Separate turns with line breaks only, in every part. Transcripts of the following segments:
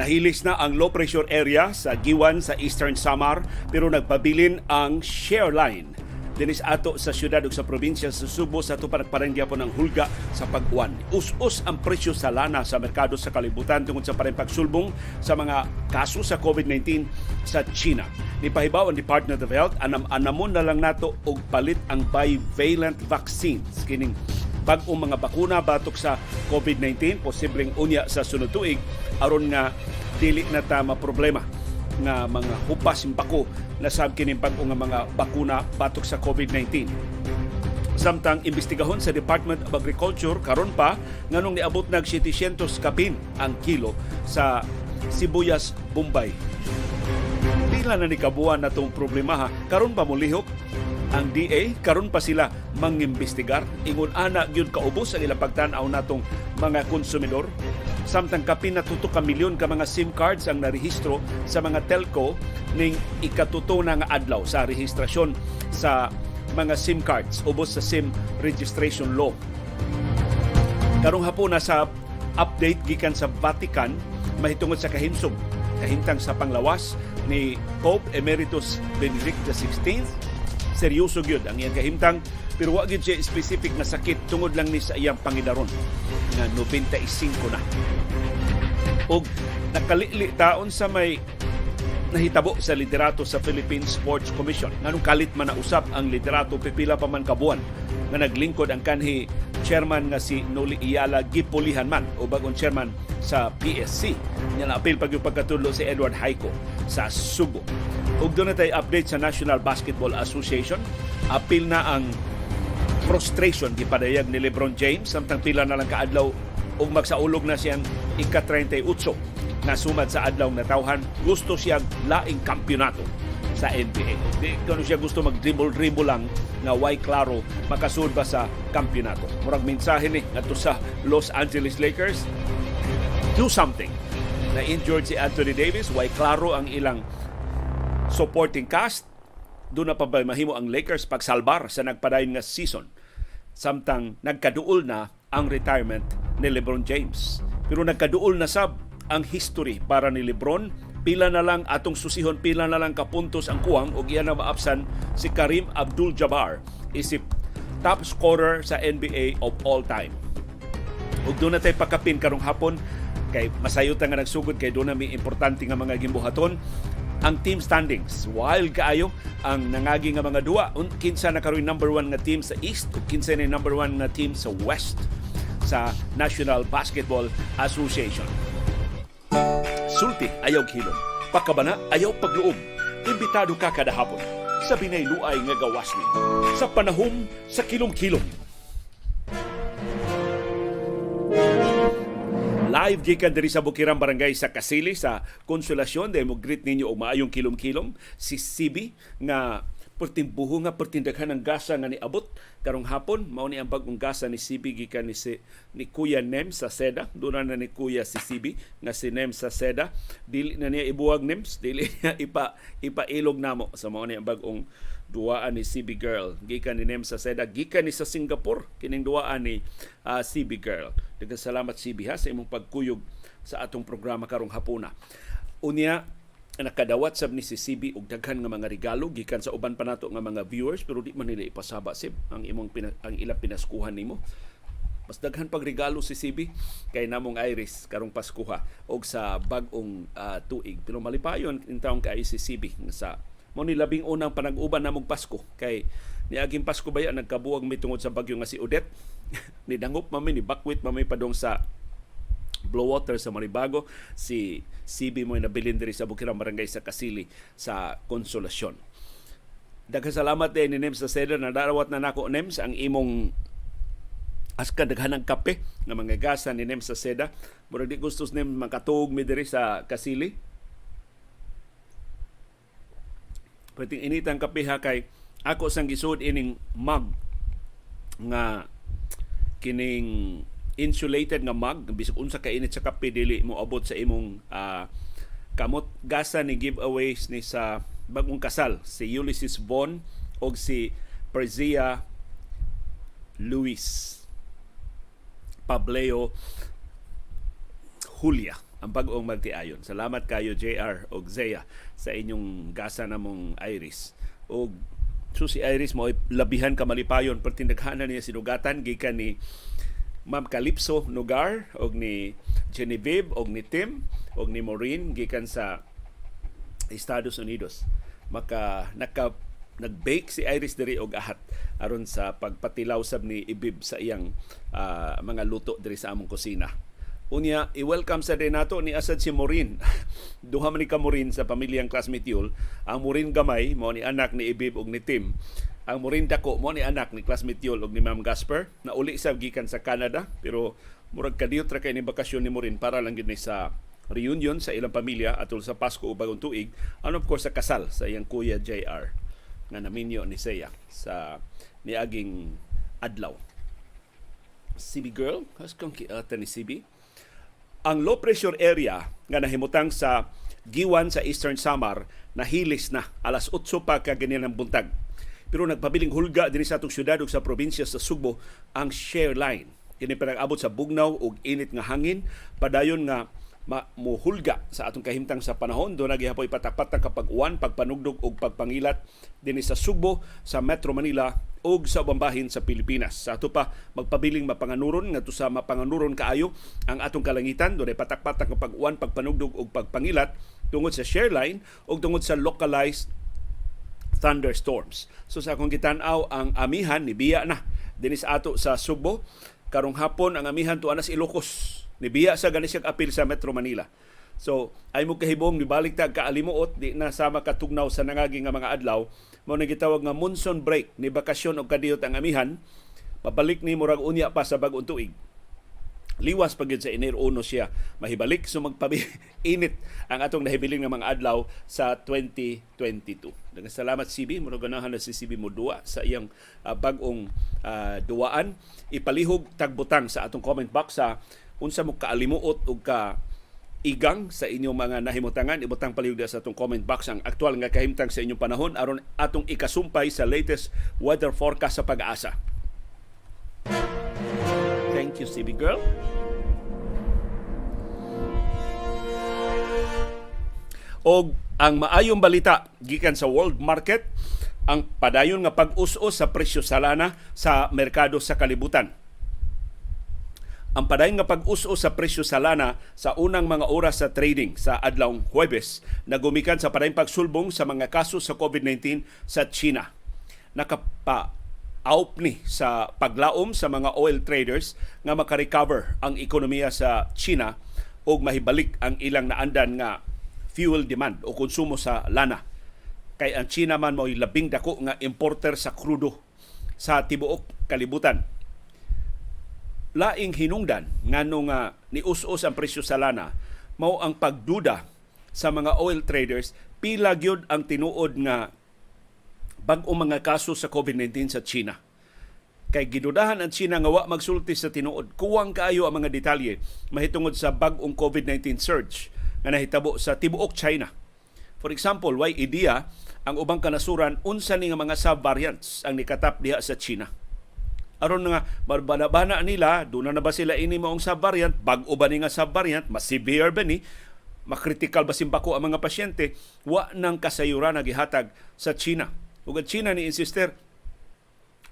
Nahilis na ang low pressure area sa Giwan sa Eastern Samar pero nagpabilin ang share line dinis ato sa syudad ug sa probinsya sa Subo sa tupa nagparang gyapon ang hulga sa pag-uwan. Us-us ang presyo sa lana sa merkado sa kalibutan tungod sa pareng pagsulbong sa mga kaso sa COVID-19 sa China. Nipahibaw ang Department of Health anam anamon na lang nato og palit ang bivalent vaccines kining bag-ong mga bakuna batok sa COVID-19 posibleng unya sa sunod tuig aron nga dili na ta problema nga mga hupas bako na sab kini bag-o nga mga bakuna batok sa COVID-19. Samtang imbestigahon sa Department of Agriculture karon pa nganong niabot nag 700 kapin ang kilo sa sibuyas Bombay. Pila na ni kabuan na tong problema ha. Karon pa mulihok ang DA karon pa sila mangimbestigar. Ingon ana gyud kaubos ang ilang pagtan-aw natong mga konsumidor. Samtang kapin na tuto ka milyon ka mga SIM cards ang narehistro sa mga telco ning ikatuto na nga adlaw sa rehistrasyon sa mga SIM cards ubos sa SIM registration law. Karong hapon na sa update gikan sa Vatican mahitungod sa kahimsog kahimtang sa panglawas ni Pope Emeritus Benedict XVI seryoso gyud ang iyang kahimtang pero wa gyud siya specific na sakit tungod lang ni sa iyang pangidaron nga 95 na. Og nakalili taon sa may nahitabo sa liderato sa Philippine Sports Commission. Nganong kalit man na usap ang liderato pipila pa man kabuan nga naglingkod ang kanhi chairman nga si Noli Iyala gipulihan man o bagong chairman sa PSC. Nya na apil pag yung pagkatulo si Edward Haiko sa Subo. Ug doon na tayo update sa National Basketball Association. Apil na ang frustration gipadayag ni LeBron James samtang pila na lang kaadlaw ug magsaulog na siyang ika-38 na sumad sa adlaw na tawhan gusto siyang laing kampyonato sa NBA. Di kano siya gusto mag-dribble-dribble lang nga why klaro makasud ba sa kampyonato. Murag mensahe ni ngadto sa Los Angeles Lakers do something. Na injured si Anthony Davis, why klaro ang ilang supporting cast doon na pa ba mahimo ang Lakers pagsalbar sa nagpadayon nga season samtang nagkaduol na ang retirement ni LeBron James. Pero nagkaduol na sab ang history para ni LeBron pila na lang atong susihon pila na lang kapuntos ang kuwang ug iyan na maapsan si Karim Abdul-Jabbar isip top scorer sa NBA of all time. Ug doon na tayo pakapin karong hapon kay masayot nga nagsugod kay doon na may importante nga mga gimbuhaton ang team standings. Wild kaayo ang nangagi nga mga duwa. Kinsa na karoy number one nga team sa East ug kinsa na number one nga team sa West sa National Basketball Association. Sulti ayaw hilom. Pakabana ayaw pagluom. Imbitado ka kada hapon sa binayluay nga gawas ni. Sa panahom sa kilom-kilom. Live gikan diri sa Bukirang Barangay sa Kasili sa Konsolasyon dahil mo greet ninyo og maayong kilom-kilom si Sibi nga perting buho nga perting daghan ng gasa nga niabot. Karong hapon mao ni ang bagong gasa ni Sibi gikan ni si, ni Kuya Nem sa Seda. Doon na ni Kuya si Sibi nga si Nem sa Seda. Dili na niya ibuwag Nems. Dili niya ipa ipailog namo. Sa mao ni ang bagong duwaan ni CB Girl. Gikan ni Nem sa Seda. Gikan ni sa Singapore kining duwaan ni uh, CB Girl. Daghang salamat CB ha sa imong pagkuyog sa atong programa karong hapuna unya nakadawat sab ni si og daghan nga mga regalo gikan sa uban pa nato nga mga viewers pero di man nila ipasaba sib ang imong pina, ang ilang pinaskuhan nimo. Mas daghan pag regalo si CB kay namong Iris karong Paskuha og sa bag-ong uh, tuig. Pero malipayon in taong kay si CB sa mo ni labing unang panag-uban namong Pasko kay niaging Pasko ba yan nagkabuwag mi tungod sa bagyo nga si Odette. Ni dangop mami ni bakwit mami padong sa Blowwater sa Maribago si CB mo nabilin diri sa Bukirang Barangay sa Kasili sa Konsolasyon. Daghang salamat din ni Nems sa Seda na darawat na nako Nems ang imong aska daghanang kape nga mga gasa ni Nems sa Seda. Murag di gustos Nems makatuog mi diri sa Kasili. Pwedeng initang kape ha kay ako sang gisud ining mug nga kining insulated nga mug bisag unsa ka init sa kape dili mo abot sa imong uh, kamot gasa ni giveaways ni sa bagong kasal si Ulysses Bon og si Perzia Luis Pableo Julia ang bag-ong magtiayon. Salamat kayo JR og Zea sa inyong gasa namong Iris. Og so si Iris mo labihan ka malipayon pertindaghanan niya sinugatan gikan ni Ma'am Calypso Nugar og ni Genevieve og ni Tim og ni Maureen gikan sa Estados Unidos. Maka naka nag-bake si Iris diri og ahat aron sa pagpatilaw sab ni Ibib sa iyang ah, mga luto diri sa among kusina. Unya, i-welcome sa din nato ni Asad si Morin. Duha man ni ka Morin sa pamilyang classmate Yul. Ang Morin gamay mo ni anak ni Ibib ug ni Tim. Ang Morin dako mo ni anak ni classmate Yul ug ni Ma'am Gasper na uli sa gikan sa Canada pero murag kadiyot ra kay ni bakasyon ni Morin para lang gid sa reunion sa ilang pamilya atol sa Pasko ug bagong tuig and of course sa kasal sa iyang kuya JR nga naminyo ni Seya sa niaging adlaw. CB girl, has kong kiata ni CB. Ang low pressure area nga nahimutang sa Giwan sa Eastern Samar nahilis na alas 8 pa ka ganyan ang buntag. Pero nagpabiling hulga din sa atong syudad ug sa probinsya sa Sugbo ang share line. Kini pinag-abot sa bugnaw ug init nga hangin padayon nga ma- muhulga sa atong kahimtang sa panahon do nagihapoy patak-patak kapag uwan, pagpanugdog ug pagpangilat dinhi sa Sugbo, sa Metro Manila ug sa ubang bahin sa Pilipinas. Sa ato pa magpabiling mapanganuron ngadto sa mapanganuron kaayo ang atong kalangitan do patak-patak kapag uwan, pagpanugdog ug pagpangilat tungod sa share line ug tungod sa localized thunderstorms. So sa akong gitan-aw ang amihan ni biya na dinhi sa ato sa Sugbo karong hapon ang amihan tuwa na sa Ilocos nibiya sa gani siyang apil sa Metro Manila. So, ay mo kahibong nibalik tag kaalimuot di na sama katugnaw sa nangagi nga mga adlaw mo na gitawag nga monsoon break ni bakasyon og kadiyot ang amihan pabalik ni murag unya pa sa bag-ong tuig. Liwas pa sa Enero 1 siya mahibalik so magpabi init ang atong nahibiling nga mga adlaw sa 2022. Daghang salamat CB murag ganahan na si CB mo duwa sa iyang ah, bag-ong ah, duwaan ipalihog tagbutang sa atong comment box sa unsa mo kaalimuot ug ka igang sa inyong mga nahimutangan ibutang palihog sa atong comment box ang aktual nga kahimtang sa inyong panahon aron atong ikasumpay sa latest weather forecast sa pag-asa. You, CB Girl. Og ang maayong balita gikan sa world market ang padayon nga pag-us-us sa presyo sa lana sa merkado sa kalibutan. Ang padayon nga pag-us-us sa presyo sa lana sa unang mga oras sa trading sa adlawng Huwebes nagumikan sa padayong pagsulbong sa mga kaso sa COVID-19 sa China. Nakapa out ni sa paglaom sa mga oil traders nga makarecover ang ekonomiya sa China ug mahibalik ang ilang naandan nga fuel demand o konsumo sa lana. Kay ang China man mo'y labing dako nga importer sa krudo sa tibuok kalibutan. Laing hinungdan nga nius-us ang presyo sa lana mao ang pagduda sa mga oil traders pila gyud ang tinuod nga bag-o mga kaso sa COVID-19 sa China. Kay gidudahan ang China nga wa magsulti sa tinuod. Kuwang kaayo ang mga detalye mahitungod sa bag-ong COVID-19 surge nga nahitabo sa tibuok China. For example, why idea ang ubang kanasuran unsa ni nga mga sub-variants ang nikatap diha sa China. Aron nga barbana-bana nila, doon na ba sila ini maong sub-variant, bag-o ba ni nga sub-variant, mas severe ba ni, makritikal ba simbako ang mga pasyente, wa nang kasayuran na gihatag sa China. Ug ang China ni insister,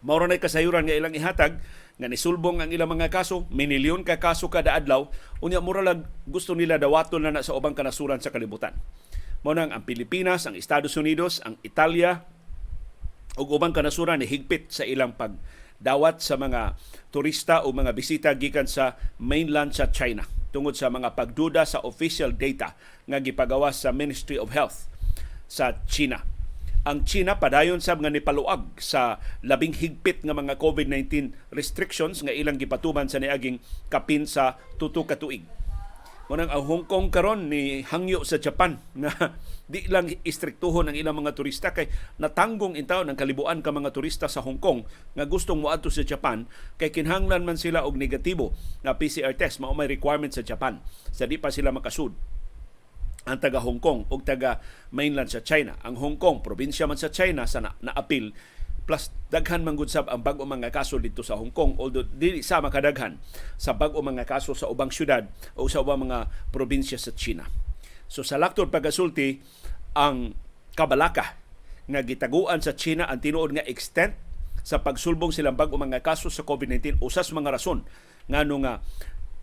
Mauro na kasayuran nga ilang ihatag nga nisulbong ang ilang mga kaso, minilyon ka kaso kada adlaw, unya mura lang gusto nila dawaton na, na sa ubang kanasuran sa kalibutan. Mao nang ang Pilipinas, ang Estados Unidos, ang Italia ug ubang kanasuran ni higpit sa ilang pagdawat sa mga turista o mga bisita gikan sa mainland sa China tungod sa mga pagduda sa official data nga gipagawas sa Ministry of Health sa China ang China padayon sab nga nipaluag sa labing higpit nga mga COVID-19 restrictions nga ilang gipatuman sa niaging kapin sa tuto ka tuig. Munang ang Hong Kong karon ni hangyo sa Japan nga di lang istriktuhon ang ilang mga turista kay natanggong intaw ng kalibuan ka mga turista sa Hong Kong nga gustong moadto sa Japan kay kinhanglan man sila og negatibo nga PCR test mao may requirement sa Japan sa di pa sila makasud ang taga Hong Kong ug taga mainland sa China. Ang Hong Kong, probinsya man sa China sa na- naapil, plus daghan man gud sab ang bag-o mga kaso dito sa Hong Kong although dili sa makadaghan sa bag-o mga kaso sa ubang syudad o sa ubang mga probinsya sa China. So sa laktod pagasulti ang kabalaka nga gitaguan sa China ang tinuod nga extent sa pagsulbong silang bag-o mga kaso sa COVID-19 usas mga rason ngano nga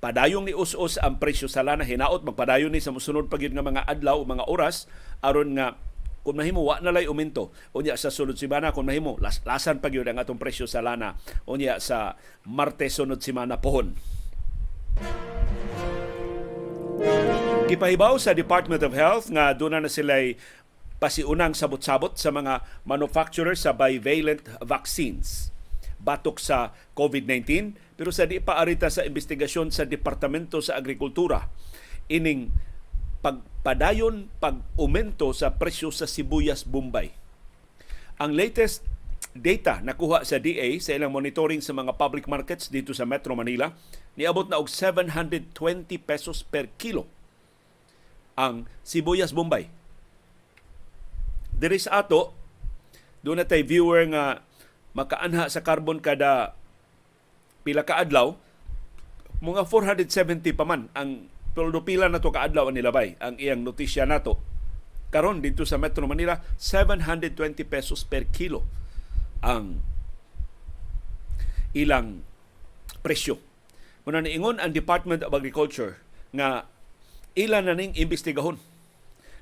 padayong ni us-us ang presyo sa lana. Hinaot magpadayon ni sa mosunod pagid nga mga adlaw o mga oras aron nga kung mahimo wa na lay uminto. Unya sa sunod semana kung mahimo las lasan pa ang atong presyo sa lana. Unya sa Martes sunod semana pohon. Gipahibaw sa Department of Health nga doon na sila'y pasiunang sabot-sabot sa mga manufacturers sa bivalent vaccines batok sa COVID-19 pero sa di pa arita sa investigasyon sa Departamento sa Agrikultura ining pagpadayon pag-umento sa presyo sa sibuyas Bombay. Ang latest data nakuha sa DA sa ilang monitoring sa mga public markets dito sa Metro Manila niabot na og 720 pesos per kilo ang sibuyas Bombay. Diri sa ato, doon na tay viewer nga makaanha sa carbon kada pila ka adlaw, mga 470 pa man ang pero pila na to kaadlaw ang nilabay ang iyang notisya nato. Karon dito sa Metro Manila, 720 pesos per kilo ang ilang presyo. Muna niingon ang Department of Agriculture nga ilan na ning imbestigahon.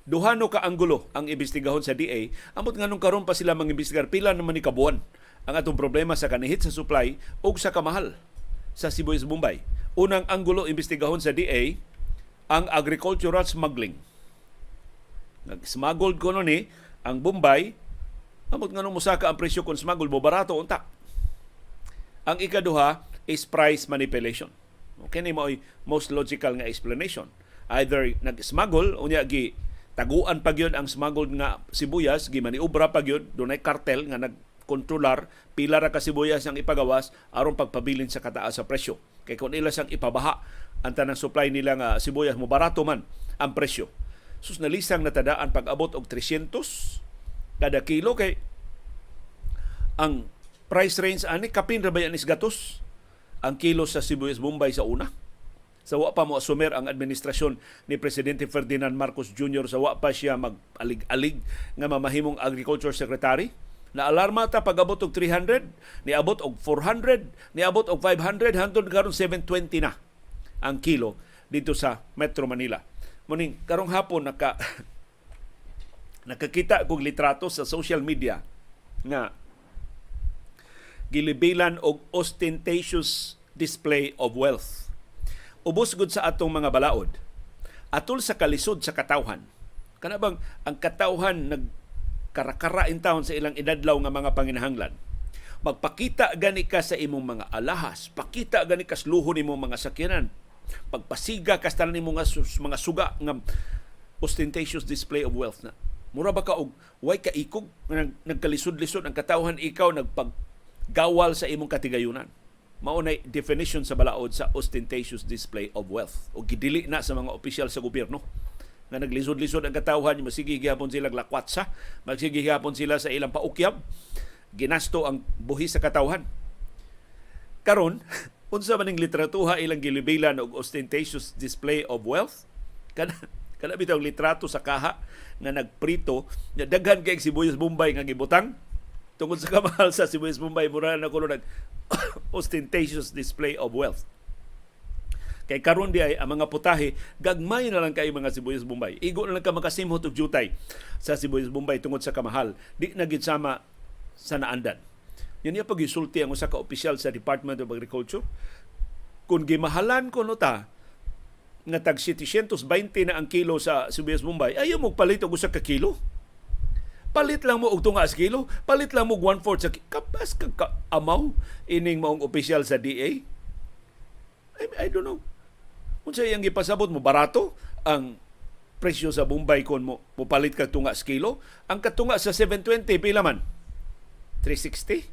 Duha no ka anggulo ang imbestigahon sa DA, amot nganong karon pa sila mangimbestigar pila naman ni kabuan ang atong problema sa kanihit sa supply ug sa kamahal sa Sibuyas Bombay. Unang anggulo imbestigahon sa DA ang agricultural smuggling. Nag-smuggled ko ni ang Bombay, amot nga nung musaka ang presyo kung smuggle mo, barato unta. Ang ikaduha is price manipulation. Okay ni mo most logical nga explanation. Either nag-smuggle, unya gi taguan pa ang smuggled nga sibuyas, gi maniubra pa gyud, dunay kartel nga nagkontrolar pila ra ka sibuyas ang ipagawas aron pagpabilin sa kataas sa presyo. Kay kung ila sang ipabaha ang tanang supply nila nga sibuyas mo barato man ang presyo. Sus nalisang natadaan pag-abot og 300 kada kilo kay ang price range ani kapin ra ba is gatos ang kilo sa sibuyas Bombay sa una. Sa wa pa mo asumer ang administrasyon ni Presidente Ferdinand Marcos Jr. sa wa pa siya mag-alig-alig nga mamahimong agriculture secretary. Na alarma ta pag-abot og 300, niabot og 400, niabot og 500 hangtod karon 720 na ang kilo dito sa Metro Manila. Muning karong hapon naka nakakita kog litrato sa social media nga gilibilan og ostentatious display of wealth. Ubos gud sa atong mga balaod. Atol sa kalisod sa katawhan. Kana bang ang katawhan nag karakara in town sa ilang idadlaw nga mga panginahanglan. Magpakita gani ka sa imong mga alahas, pakita gani ka sa luho nimong mga sakyanan, pagpasiga ka sa nimo nga mga suga nga ostentatious display of wealth na. Mura ba ka og way ka ikog nag- nagkalisod-lisod ang katawhan ikaw nagpaggawal sa imong katigayunan. Mao nay definition sa balaod sa ostentatious display of wealth o gidili na sa mga opisyal sa gobyerno nga naglisod-lisod ang katawhan masige gihapon sila lakwatsa magsige gihapon sila sa ilang paukyab ginasto ang buhi sa katawhan. Karon unsa man ning literatuha ilang gilibilan og ostentatious display of wealth? Kana kana bitaw litrato sa kaha nga nagprito nga daghan kay sibuyas Bombay nga gibutang. Tungod sa kamahal sa sibuyas Bombay mura na kuno nag ostentatious display of wealth kay karon di ay ang mga putahe gagmay na lang kay mga sibuyas Bombay. Igo na lang ka makasimhot og jutay sa sibuyas Bombay tungod sa kamahal. Di na gid sama sa naandan. Yan yung pag-isulti ang usa ka opisyal sa Department of Agriculture. Kung gimahalan ko no ta nga tag 720 na ang kilo sa sibuyas Bombay ayaw mo palit og usa ka kilo. Palit lang mo og tunga sa kilo. Palit lang mo 1/4 sa kapas ka, ka amaw ining maong opisyal sa DA I, I don't know unsa iyang gipasabot mo barato ang presyo sa Bombay kon mo mupalit ka tunga sa kilo. Ang katunga sa 720 pila man? 360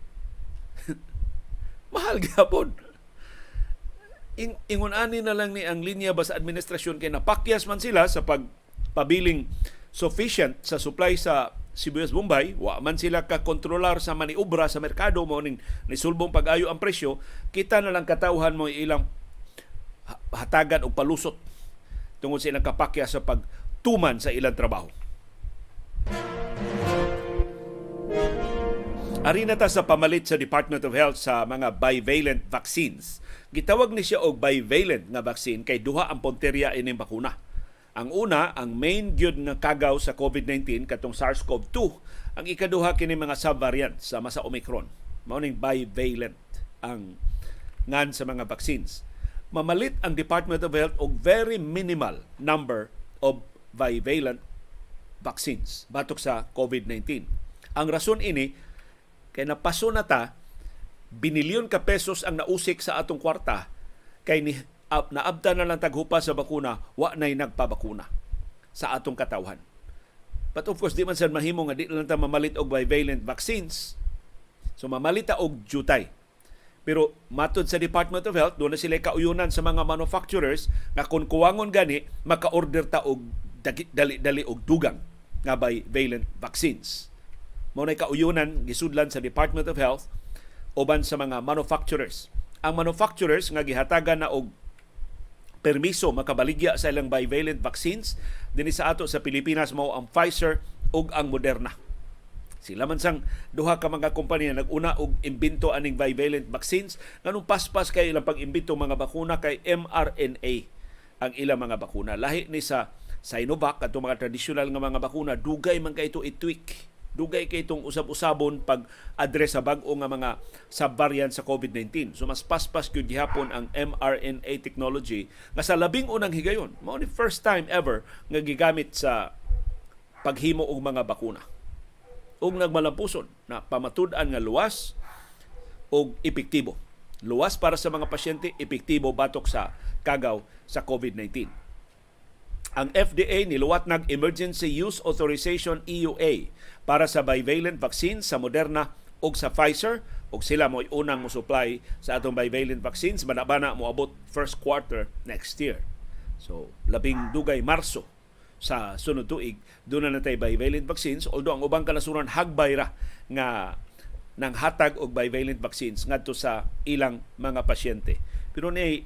mahal gyapon ing ingon ani na lang ni ang linya ba sa administrasyon kay napakyas man sila sa pagpabiling sufficient sa supply sa Sibuyas Bombay, wa man sila ka kontrolar sa maniobra sa merkado mo ning nisulbong pag-ayo ang presyo, kita na lang katawhan mo ilang hatagan o palusot tungod sa ilang kapakya sa pagtuman sa ilang trabaho. Ari ta sa pamalit sa Department of Health sa mga bivalent vaccines. Gitawag ni siya og bivalent nga vaccine kay duha ang punteriya ining bakuna. Ang una, ang main gyud nga kagaw sa COVID-19 katong SARS-CoV-2. Ang ikaduha kini mga subvariant sa masa Omicron. Mao ning bivalent ang ngan sa mga vaccines. Mamalit ang Department of Health og very minimal number of bivalent vaccines batok sa COVID-19. Ang rason ini kay napaso na ta binilyon ka pesos ang nausik sa atong kwarta kay ni uh, naabda na lang taghupa sa bakuna wa nay nagpabakuna sa atong katawhan. But of course, di man sad mahimo nga di lang ta mamalit og bivalent vaccines. So mamalit ta og jutay. Pero matod sa Department of Health, doon na sila kauyunan sa mga manufacturers nga kung kuwangon gani, maka-order ta og dali-dali og dugang nga bivalent vaccines. Mao na kauyunan gisudlan sa Department of Health uban sa mga manufacturers. Ang manufacturers nga gihatagan na og permiso makabaligya sa ilang bivalent vaccines dinhi sa ato sa Pilipinas mao ang Pfizer ug ang Moderna. Sila man sang duha ka mga kompanya naguna og imbento aning bivalent vaccines nganong paspas kay ilang pag-imbento mga bakuna kay mRNA ang ilang mga bakuna. Lahi ni sa Sinovac at mga traditional nga mga bakuna dugay man kay ito i-tweak dugay kay itong usab-usabon pag address sa bag-o nga mga subvariant sa COVID-19. So mas paspas gyud gihapon ang mRNA technology nga sa labing unang higayon, mao ni first time ever nga gigamit sa paghimo og mga bakuna. Ug nagmalampuson na pamatud-an nga luwas og epektibo. Luwas para sa mga pasyente, epektibo batok sa kagaw sa COVID-19 ang FDA niluwat nag Emergency Use Authorization EUA para sa bivalent vaccine sa Moderna ug sa Pfizer ug sila mo unang mo supply sa atong bivalent vaccines bana-bana mo abot first quarter next year. So labing dugay Marso sa sunod tuig doon na natay bivalent vaccines although ang ubang kanasuran hagbay ra nga nang hatag og bivalent vaccines ngadto sa ilang mga pasyente. Pero ni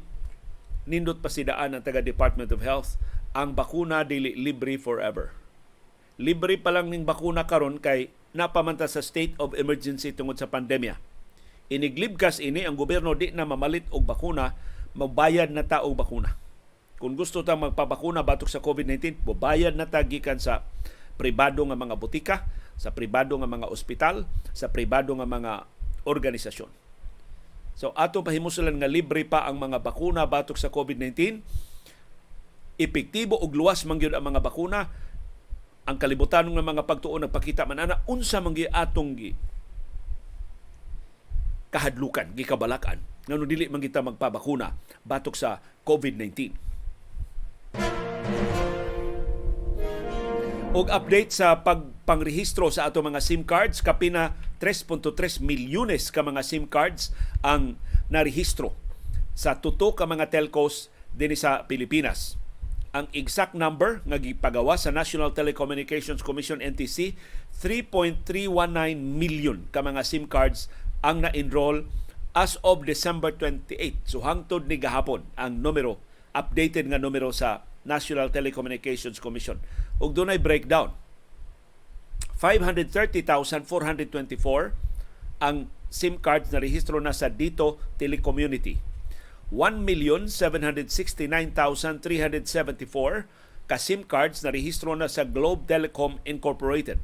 nindot pa si daan ang taga Department of Health ang bakuna dili libre forever. Libre pa lang ning bakuna karon kay napamanta sa state of emergency tungod sa pandemya. Iniglibkas ini ang gobyerno di na mamalit og bakuna, magbayad na ta og bakuna. Kung gusto ta magpabakuna batok sa COVID-19, mobayad na ta gikan sa pribado nga mga butika, sa pribado nga mga ospital, sa pribado nga mga organisasyon. So ato pahimusulan nga libre pa ang mga bakuna batok sa COVID-19 epektibo ug luwas man gyud ang mga bakuna. Ang kalibutan ng mga pagtuon nagpakita man ana unsa man gyud atong gi kahadlukan gikabalakan. Ngano dili man kita magpabakuna batok sa COVID-19 og update sa pagpangrehistro sa ato mga SIM cards kapina 3.3 milyones ka mga SIM cards ang narehistro sa tuto ka mga telcos dinhi sa Pilipinas. Ang exact number nga gipagawa sa National Telecommunications Commission NTC 3.319 million ka mga SIM cards ang na-enroll as of December 28 so hangtod ni gahapon ang numero updated nga numero sa National Telecommunications Commission ug dunay breakdown 530,424 ang SIM cards na rehistro na sa Dito Telecommunity 1,769,374 ka SIM cards na rehistro na sa Globe Telecom Incorporated.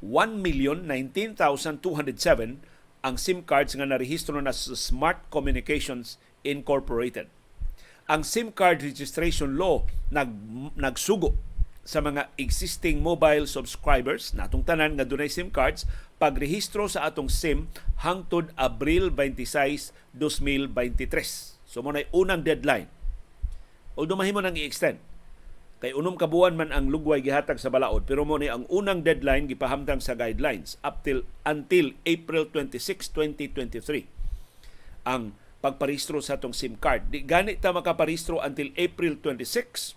1,019,207 ang SIM cards nga narehistro na sa Smart Communications Incorporated. Ang SIM card registration law nag nagsugo sa mga existing mobile subscribers natong tanan nga dunay SIM cards pagrehistro sa atong SIM hangtod Abril 26, 2023. So mo na unang deadline. Although mahimo nang i-extend. Kay unom ka buwan man ang lugway gihatag sa balaod pero mo ni ang unang deadline gipahamtang sa guidelines up till until April 26, 2023. Ang pagparehistro sa atong SIM card. Di gani ta makaparehistro until April 26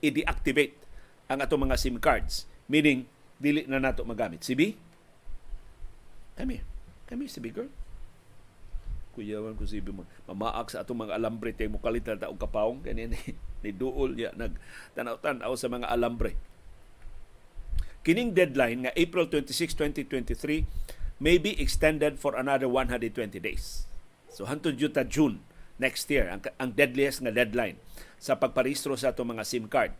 i-deactivate ang atong mga SIM cards. Meaning dili na nato magamit. Si B? Kami. Kami si B girl. Kuyawan ko si B mo. Mamaak sa atong mga alambre tayo mo kalit na taong kapaong. Kanya ni, ni Duol ya, nag tanaw-tanaw sa mga alambre. Kining deadline nga April 26, 2023 may be extended for another 120 days. So hantod yun ta June next year ang, ang deadliest nga deadline sa pagparehistro sa atong mga SIM card.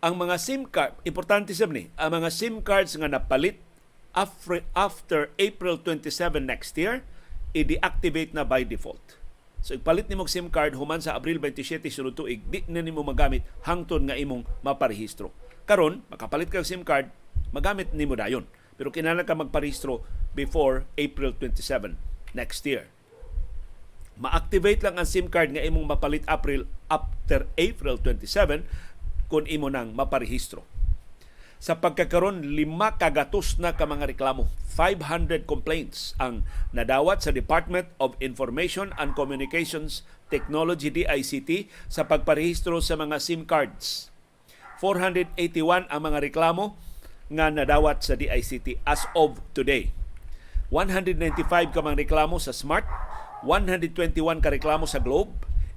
Ang mga SIM card, importante sa ni, ang mga SIM cards nga napalit after, April 27 next year, i-deactivate na by default. So ipalit nimo SIM card human sa Abril 27 sunod tuig, di na nimo magamit hangtod nga imong maparehistro. Karon, makapalit ka og SIM card, magamit nimo dayon. Pero kinahanglan ka magparehistro before April 27 next year. Ma-activate lang ang SIM card nga imong mapalit April after April 27 kung imo nang maparehistro. Sa pagkakaroon, lima kagatos na ka mga reklamo. 500 complaints ang nadawat sa Department of Information and Communications Technology DICT sa pagparehistro sa mga SIM cards. 481 ang mga reklamo nga nadawat sa DICT as of today. 195 ka mga reklamo sa Smart, 121 ka reklamo sa Globe,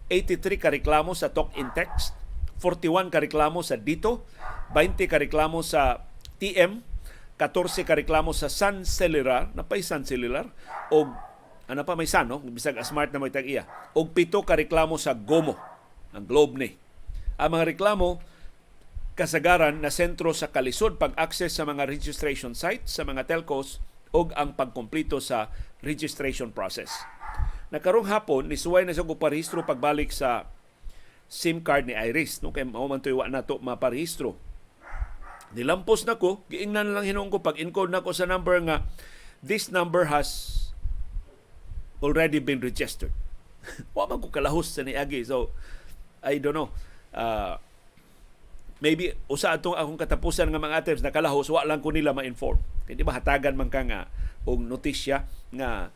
83 ka reklamo sa Talk in Text, 41 ka reklamo sa Dito, 20 ka reklamo sa TM, 14 ka reklamo sa Sun Cellular, napay Sun Cellular, o ano pa may Sun, no? bisag smart na may tag-iya, o pito ka reklamo sa Gomo, ang Globe ni. Ang mga reklamo, kasagaran na sentro sa kalisod pag-access sa mga registration sites sa mga telcos o ang pagkumpleto sa registration process. Nakarong hapon, nisuway na sa ko parehistro pagbalik sa SIM card ni Iris. No? Kaya mao man tuwa na to maparehistro. Nilampos na ko, giingnan na lang hinuong ko, pag encode na ko sa number nga, this number has already been registered. Wa man ko kalahos sa niagi. So, I don't know. Uh, maybe usa atong akong katapusan nga mga items na kalahos wa lang ko nila ma-inform. Kaya di ba hatagan man ka nga og notisya nga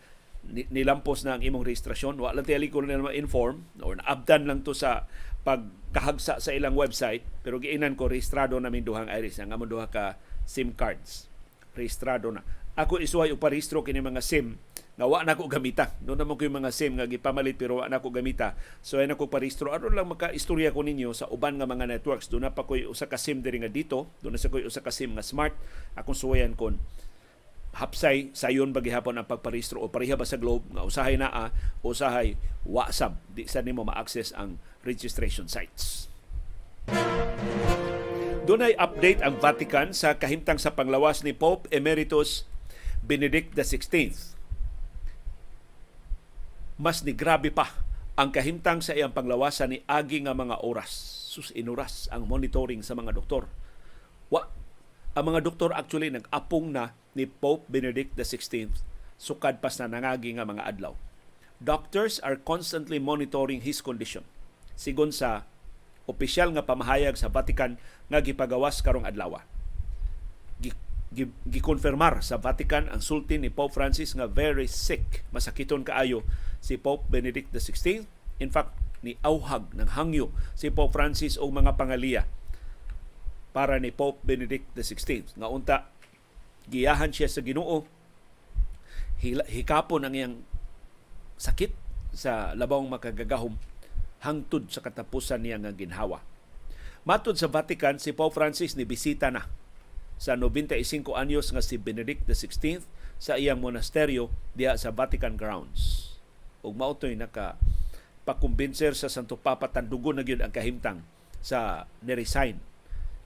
nilampos na ang imong registrasyon, wa lang tiyali ko nila ma-inform or naabdan lang to sa pagkahagsa sa ilang website pero giinan ko rehistrado namin duhang iris ang among duha ka SIM cards. Rehistrado na. Ako isuway og parehistro kini mga SIM nga wa na ko gamita. Doon naman ko yung mga SIM nga gipamalit pero wa na ko gamita. So ay nako parehistro aron lang maka-istorya ko ninyo sa uban nga mga networks. Doon na pa koy usa ka SIM diri nga dito, doon na sa koy usa ka SIM nga smart. Akong suwayan kon hapsay sayon ba gihapon ang pagparehistro o pareha ba sa Globe nga usahay naa o usahay wa sab di sa nimo ma-access ang registration sites. Doon ay update ang Vatican sa kahimtang sa panglawas ni Pope Emeritus Benedict XVI. Mas ni grabe pa ang kahimtang sa iyang panglawasan ni agi nga mga oras. Sus inuras ang monitoring sa mga doktor. Wa ang mga doktor actually nag-apong na ni Pope Benedict XVI sukad pas na nangagi nga mga adlaw. Doctors are constantly monitoring his condition. Sigon sa opisyal nga pamahayag sa Vatican nga gipagawas karong adlaw. Gi- gi- Gikonfirmar sa Vatican ang sulti ni Pope Francis nga very sick. Masakiton kaayo si Pope Benedict XVI. In fact, ni auhag ng hangyo si Pope Francis og mga pangaliya para ni Pope Benedict XVI. Nga unta, giyahan siya sa ginoo, hikapon ang iyang sakit sa labawng makagagahom hangtod sa katapusan niya nga ginhawa. Matod sa Vatican, si Pope Francis ni bisita na sa 95 anyos nga si Benedict XVI sa iyang monasteryo diha sa Vatican Grounds. Ug mao to'y naka pakumbinser sa Santo Papa tandugon na gyud ang kahimtang sa ni-resign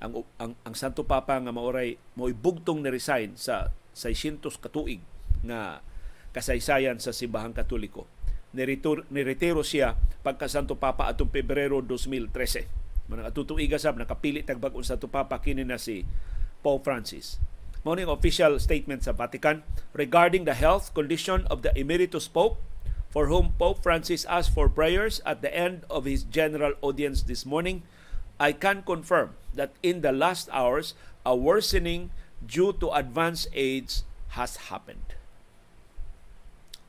ang ang ang Santo Papa nga maoray mo'y bugtong ni resign sa 600 katuig nga kasaysayan sa simbahang katoliko. Niretur, niretiro siya pagka Santo Papa atong Pebrero 2013. Manang atutuiga sab nakapili tag bag-ong Santo Papa kini na si Pope Francis. Mao ning official statement sa Vatican regarding the health condition of the emeritus Pope for whom Pope Francis asked for prayers at the end of his general audience this morning. I can confirm that in the last hours, a worsening due to advanced age has happened.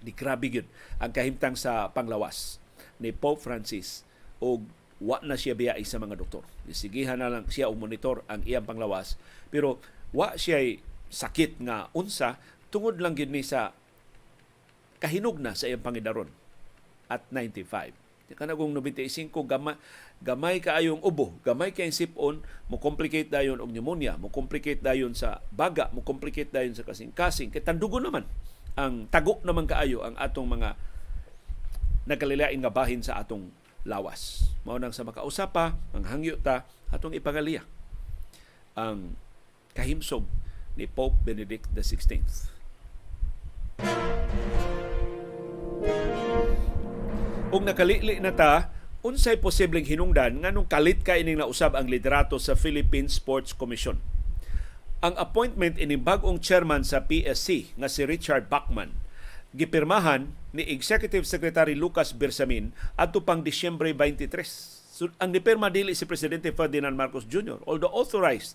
Di grabe yun ang kahimtang sa panglawas ni Pope Francis o wa na siya biyai sa mga doktor. Isigihan na lang siya og monitor ang iyang panglawas. Pero wa siya sakit nga unsa tungod lang gid ni sa kahinog na sa iyang pangidaron at 95. Kanagong 95 gamay gamay kaayong ubo, gamay kayong sipon, mo complicate dayon og pneumonia, mo complicate dayon sa baga, mo complicate dayon sa kasing-kasing. Kay tandugo naman ang tago naman kaayo ang atong mga nagkalilain nga bahin sa atong lawas. Mao nang sa makausapa, ang hangyo ta atong ipangaliya ang kahimsog ni Pope Benedict XVI. Ug nakalili na ta, unsay posibleng hinungdan nganong kalit ka ining nausab ang liderato sa Philippine Sports Commission. Ang appointment ini bag-ong chairman sa PSC nga si Richard Bachman gipirmahan ni Executive Secretary Lucas Bersamin adto pang Disyembre 23. So, ang nipirma dili si Presidente Ferdinand Marcos Jr. although authorized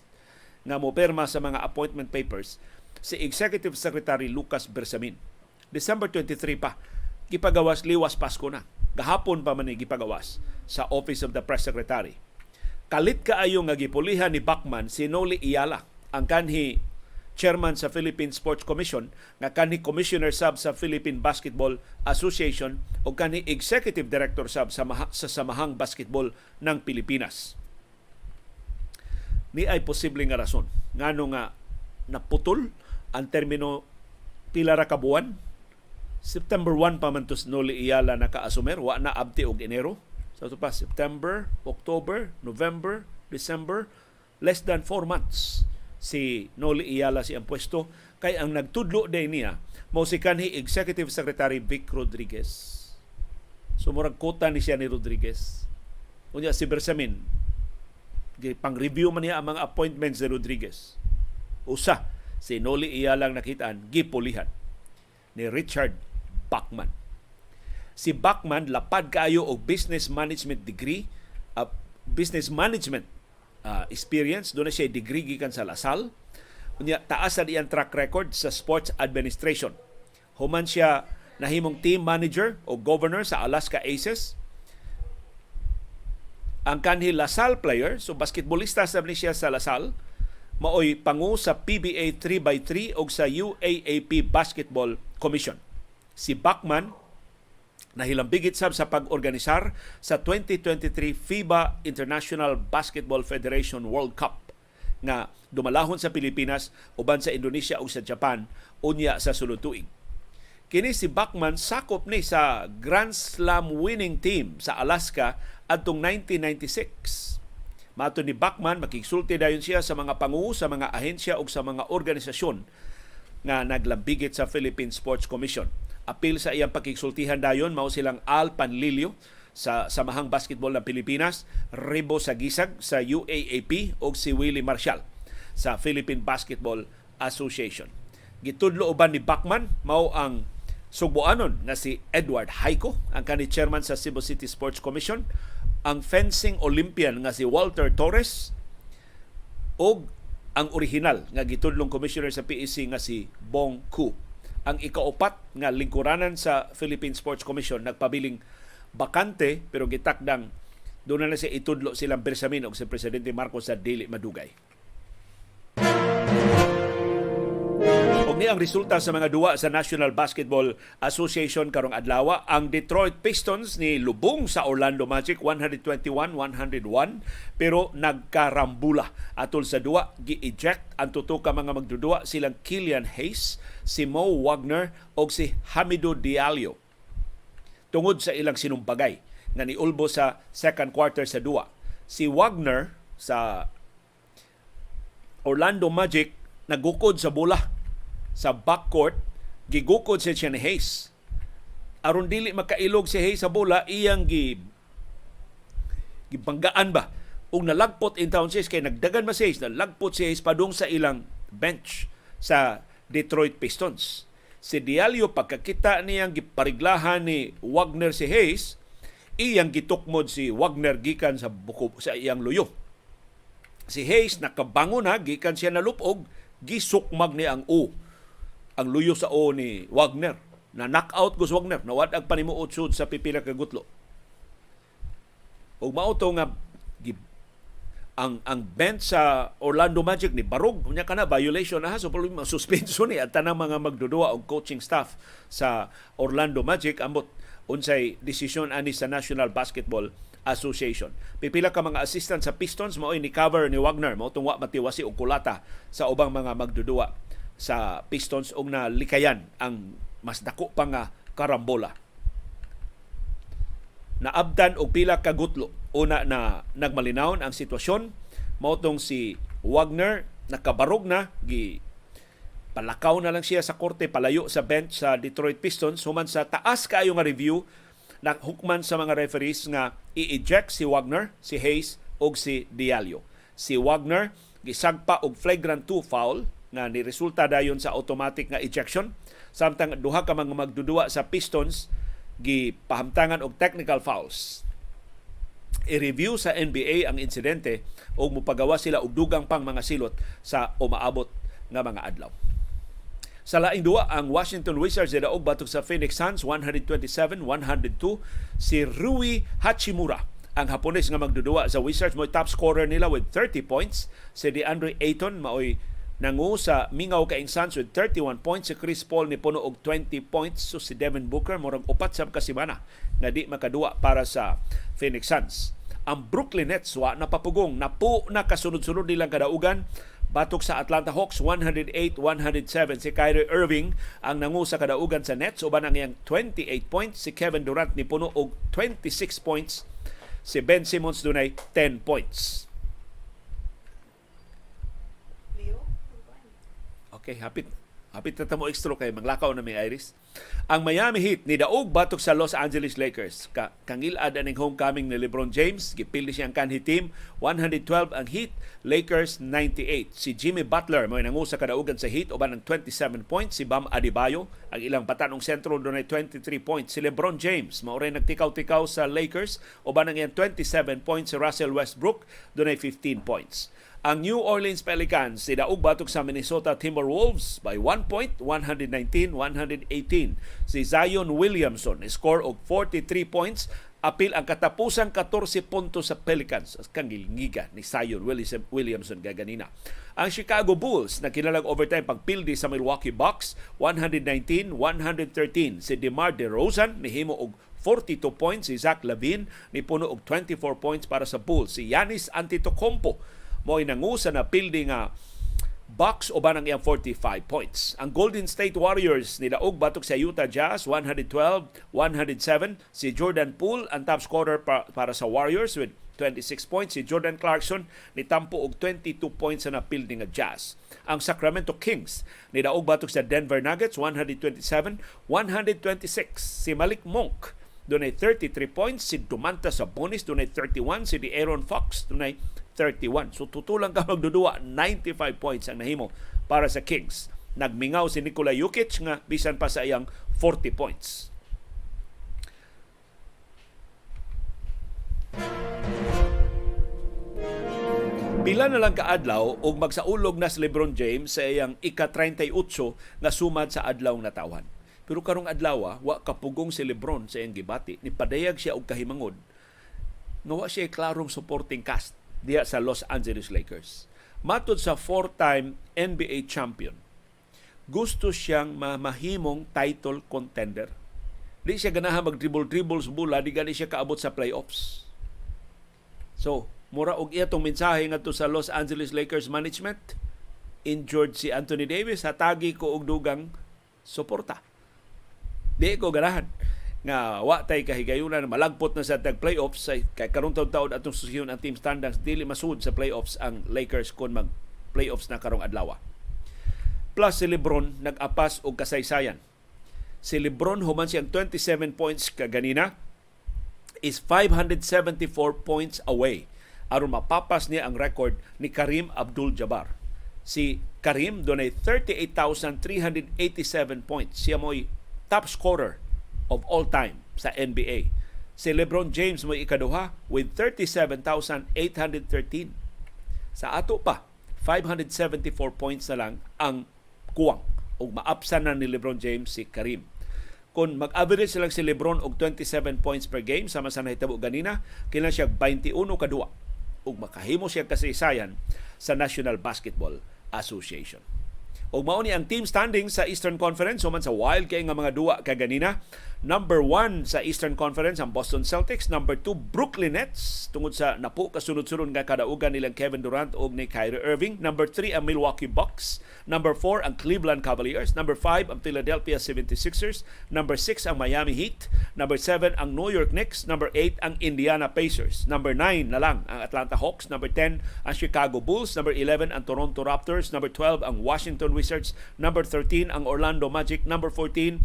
nga mo pirma sa mga appointment papers si Executive Secretary Lucas Bersamin. December 23 pa gipagawas liwas Pasko na. Gahapon pa man gipagawas sa Office of the Press Secretary. Kalit kaayo nga gipulihan ni Bachman si Noli Iyala ang kanhi chairman sa Philippine Sports Commission nga kanhi commissioner sub sa Philippine Basketball Association o kanhi executive director sub sa, maha, sa Samahang Basketball ng Pilipinas. Ni ay posible nga rason ngano nga naputol ang termino pila ra ka buwan September 1 pa man tos Noli Iyala naka-asumer, wa na abti og Enero. Sa so, pa September, October, November, December, less than 4 months si Noli Iyala si ang kay ang nagtudlo day niya mao si kanhi Executive Secretary Vic Rodriguez. So murag kota ni siya ni Rodriguez. Unya si Bersamin pang-review man niya ang mga appointments ni Rodriguez. Usa si Noli Iyala lang nakitaan gipulihan ni Richard Bachman. Si Bachman lapad kaayo og business management degree, uh, business management uh, experience, doon na siya degree gikan sa Lasal. Unya taas sa iyang track record sa sports administration. Human siya nahimong team manager o governor sa Alaska Aces. Ang kanhi Lasal player, so basketballista sa siya sa Lasal, maoy pangu sa PBA 3x3 o sa UAAP Basketball Commission. Si Bachman nahilambigit sab sa pag-organisar sa 2023 FIBA International Basketball Federation World Cup nga dumalahon sa Pilipinas uban sa Indonesia ug sa Japan unya sa sulod tuig. Kini si Bachman sakop ni sa Grand Slam winning team sa Alaska adtong 1996. Mato ni Bachman, makigsulti dayon siya sa mga pangu, sa mga ahensya o sa mga organisasyon nga naglambigit sa Philippine Sports Commission. Apil sa iyang pagkigsultihan dayon mao silang Al Panlilio sa Samahang Basketball ng Pilipinas, Ribo Sagisag sa UAAP o si Willie Marshall sa Philippine Basketball Association. Gitudlo uban ni Bachman mao ang sugboanon na si Edward Haiko, ang kani chairman sa Cebu City Sports Commission, ang fencing Olympian nga si Walter Torres o ang original nga gitudlong commissioner sa PEC nga si Bong Ku ang ikaupat nga lingkuranan sa Philippine Sports Commission nagpabiling bakante pero gitakdang doon na, na siya itudlo silang Bersamin o si Presidente Marcos sa dili madugay. Ni ang resulta sa mga duwa sa National Basketball Association karong adlaw, ang Detroit Pistons ni lubong sa Orlando Magic 121-101 pero nagkarambula atol sa duwa gi-eject ang tuto ka mga magdudua silang Killian Hayes, si Mo Wagner o si Hamido Diallo. Tungod sa ilang sinumpagay nga niulbo sa second quarter sa duwa. Si Wagner sa Orlando Magic nagukod sa bola sa backcourt gigukod si ni Hayes. Aron dili makailog si Hayes sa bola, iyang gi gibanggaan ba ug nalagpot in town si kay nagdagan mas Hayes, nalagpot si Hayes padung sa ilang bench sa Detroit Pistons. Si Diallo pagkakita niyang gipariglahan ni Wagner si Hayes, iyang gitukmod si Wagner gikan sa buko sa iyang luyo. Si Hayes nakabangon na gikan siya nalupog, gisukmag ni ang O ang luyo sa O ni Wagner. Na knockout Gus Wagner. Nawad ang panimuot sud sa pipila ka gutlo. Ug mao nga ang ang bench sa Orlando Magic ni barog. Unya kana violation na ha. So probably suspenso ni at tanang mga magdudua og coaching staff sa Orlando Magic ambot unsay desisyon ani sa National Basketball Association. Pipila ka mga assistant sa Pistons mao ni cover ni Wagner. Mao tungwa matiwasi og kulata sa ubang mga magdudua sa Pistons og nalikayan ang mas dako pa nga karambola naabdan og pila ka gutlo. Una na nagmalinawon ang sitwasyon mao tong si Wagner nakabarog na gi palakaw na lang siya sa korte palayo sa bench sa Detroit Pistons human sa taas kaayo nga review na hukman sa mga referees nga i-eject si Wagner, si Hayes ug si Diallo. Si Wagner gisagpa og flagrant 2 foul nga ni resulta dayon sa automatic nga ejection samtang duha ka mga magdudua sa Pistons gipahamtangan og technical fouls. I-review sa NBA ang insidente o mupagawa sila og dugang pang mga silot sa umaabot nga mga adlaw. Sa laing duwa, ang Washington Wizards idaog batok sa Phoenix Suns 127-102 si Rui Hachimura ang Hapones nga magdudua sa Wizards mo top scorer nila with 30 points si DeAndre Ayton maoy nangu sa mingaw kaing Suns with 31 points. Si Chris Paul ni puno og 20 points. So si Devin Booker murag upat sa kasimana nga di makadua para sa Phoenix Suns. Ang Brooklyn Nets wa napapugong napo na kasunod-sunod nilang kadaugan. Batok sa Atlanta Hawks 108-107 si Kyrie Irving ang nangu sa kadaugan sa Nets. Uban ang iyang 28 points. Si Kevin Durant ni puno og 26 points. Si Ben Simmons dunay 10 points Okay, hapit. Hapit na tamo extra kay maglakaw na may Iris. Ang Miami Heat ni daog batok sa Los Angeles Lakers. Ka kangilad aning homecoming ni LeBron James, gipildi siyang kanhi team 112 ang Heat, Lakers 98. Si Jimmy Butler mo nangu sa kadaugan sa Heat uban ng 27 points, si Bam Adebayo ang ilang patanong sentro dunay 23 points. Si LeBron James mao ray nagtikaw-tikaw sa Lakers uban ng iyang 27 points si Russell Westbrook dunay 15 points. Ang New Orleans Pelicans sidaog batok sa Minnesota Timberwolves by 1 point 119-118. Si Zion Williamson score og 43 points apil ang katapusang 14 puntos sa Pelicans kang gilngiga ni Zion Williamson gaganina. Ang Chicago Bulls na kinalag overtime pagpildi sa Milwaukee Bucks 119-113 si DeMar DeRozan nihimo og 42 points si Zach Lavine ni puno og 24 points para sa Bulls. Si Giannis Antetokounmpo mo nangusa na pildi nga box o ba ng iyang 45 points. Ang Golden State Warriors nilaog batok sa Utah Jazz 112-107. Si Jordan Poole ang top scorer pa, para sa Warriors with 26 points. Si Jordan Clarkson nitampo og 22 points sa napildi nga Jazz. Ang Sacramento Kings nilaog batok sa Denver Nuggets 127-126. Si Malik Monk dunay 33 points. Si Dumanta sa bonus dunay 31. Si Aaron Fox dunay 31. So tutulang ka magdudua 95 points ang nahimo para sa Kings. Nagmingaw si Nikola Jokic nga bisan pa sa iyang 40 points. Pila na lang kaadlaw og magsaulog na si LeBron James sa iyang ika-38 nga sumad sa adlaw na tawan. Pero karong adlaw wa kapugong si LeBron sa iyang gibati ni padayag siya og kahimangod nga wa siya klarong supporting cast diya sa Los Angeles Lakers. Matod sa four-time NBA champion, gusto siyang mahimong title contender. Di siya ganahan mag-dribble-dribble sa bula, di gani siya kaabot sa playoffs. So, mura og iya tong mensahe ngadto sa Los Angeles Lakers management, injured si Anthony Davis, hatagi ko og dugang suporta. Di ko ganahan nga wa tay kahigayunan malagpot na sa tag playoffs say kay karong taon atong susiyon ang team standings dili masud sa playoffs ang Lakers kon mag playoffs na karong adlaw. Plus si LeBron nag-apas og kasaysayan. Si LeBron human siyang 27 points kaganina is 574 points away aron mapapas niya ang record ni Karim Abdul-Jabbar. Si Karim dunay 38,387 points. Siya mo'y top scorer of all time sa NBA. Si LeBron James mo ikaduha with 37,813. Sa ato pa, 574 points na lang ang kuwang ug maapsan na ni LeBron James si Karim. Kung mag-average lang si LeBron og 27 points per game sama sa nahitabo ganina, kailan siya 21 kadua ug makahimo siya kasaysayan sa National Basketball Association. Ug mao ni ang team standing sa Eastern Conference human sa wild kay nga mga duwa kaganina. Number one sa Eastern Conference ang Boston Celtics, number two Brooklyn Nets tungod sa napo kasunod-sunod nga kadaugan nilang Kevin Durant ug ni Kyrie Irving. Number three ang Milwaukee Bucks, number four ang Cleveland Cavaliers, number five ang Philadelphia 76ers, number six ang Miami Heat, number seven ang New York Knicks, number eight ang Indiana Pacers, number nine na lang ang Atlanta Hawks, number 10 ang Chicago Bulls, number 11 ang Toronto Raptors, number 12 ang Washington Wizards, number 13 ang Orlando Magic, number 14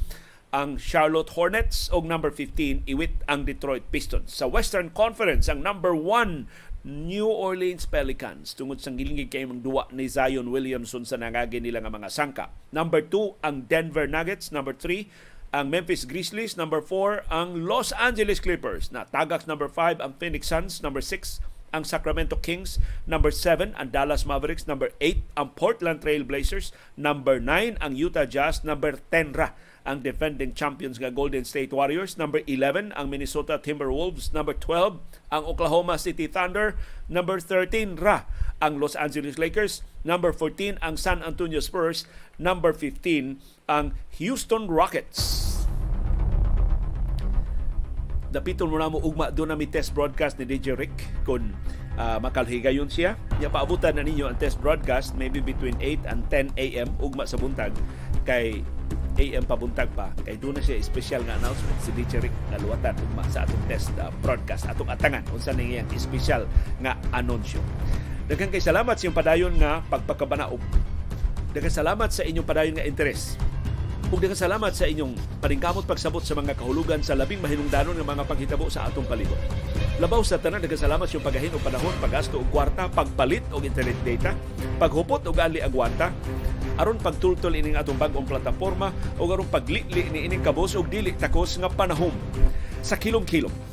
ang Charlotte Hornets o number 15 iwit ang Detroit Pistons. Sa Western Conference ang number 1 New Orleans Pelicans. Tungod sa gilingig kay mga duwa ni Zion Williamson sa nangagi nila nga mga sangka. Number 2 ang Denver Nuggets, number 3 ang Memphis Grizzlies, number 4 ang Los Angeles Clippers, na tagaks number 5 ang Phoenix Suns, number 6 ang Sacramento Kings, number 7 ang Dallas Mavericks, number 8 ang Portland Trail Blazers, number 9 ang Utah Jazz, number 10 ra ang defending champions nga Golden State Warriors, number 11 ang Minnesota Timberwolves, number 12 ang Oklahoma City Thunder, number 13 ra ang Los Angeles Lakers, number 14 ang San Antonio Spurs, number 15 ang Houston Rockets dapiton mo na mo ugma doon na mi test broadcast ni DJ Rick kung uh, makalhigayon siya. Nya paabutan na ninyo ang test broadcast maybe between 8 and 10 a.m. ugma sa buntag kay AM pabuntag pa kay doon na siya special nga announcement si DJ Rick naluwatan ugma sa atong test uh, broadcast atong atangan unsa ning iyang special nga anunsyo. Daghang kay salamat sa iyong padayon nga pagpakabanaog. Daghang salamat sa inyong padayon nga interes ug daghang salamat sa inyong paningkamot pagsabot sa mga kahulugan sa labing mahinungdanon nga mga paghitabo sa atong palibot. Labaw sa tanan daghang salamat sa pagahin og panahon, paggasto og kwarta, pagpalit og internet data, paghupot og ali agwanta, aron pagtultol ining atong bag-ong plataporma o aron paglitli ni ining kabos og dili takos nga panahon sa kilom-kilom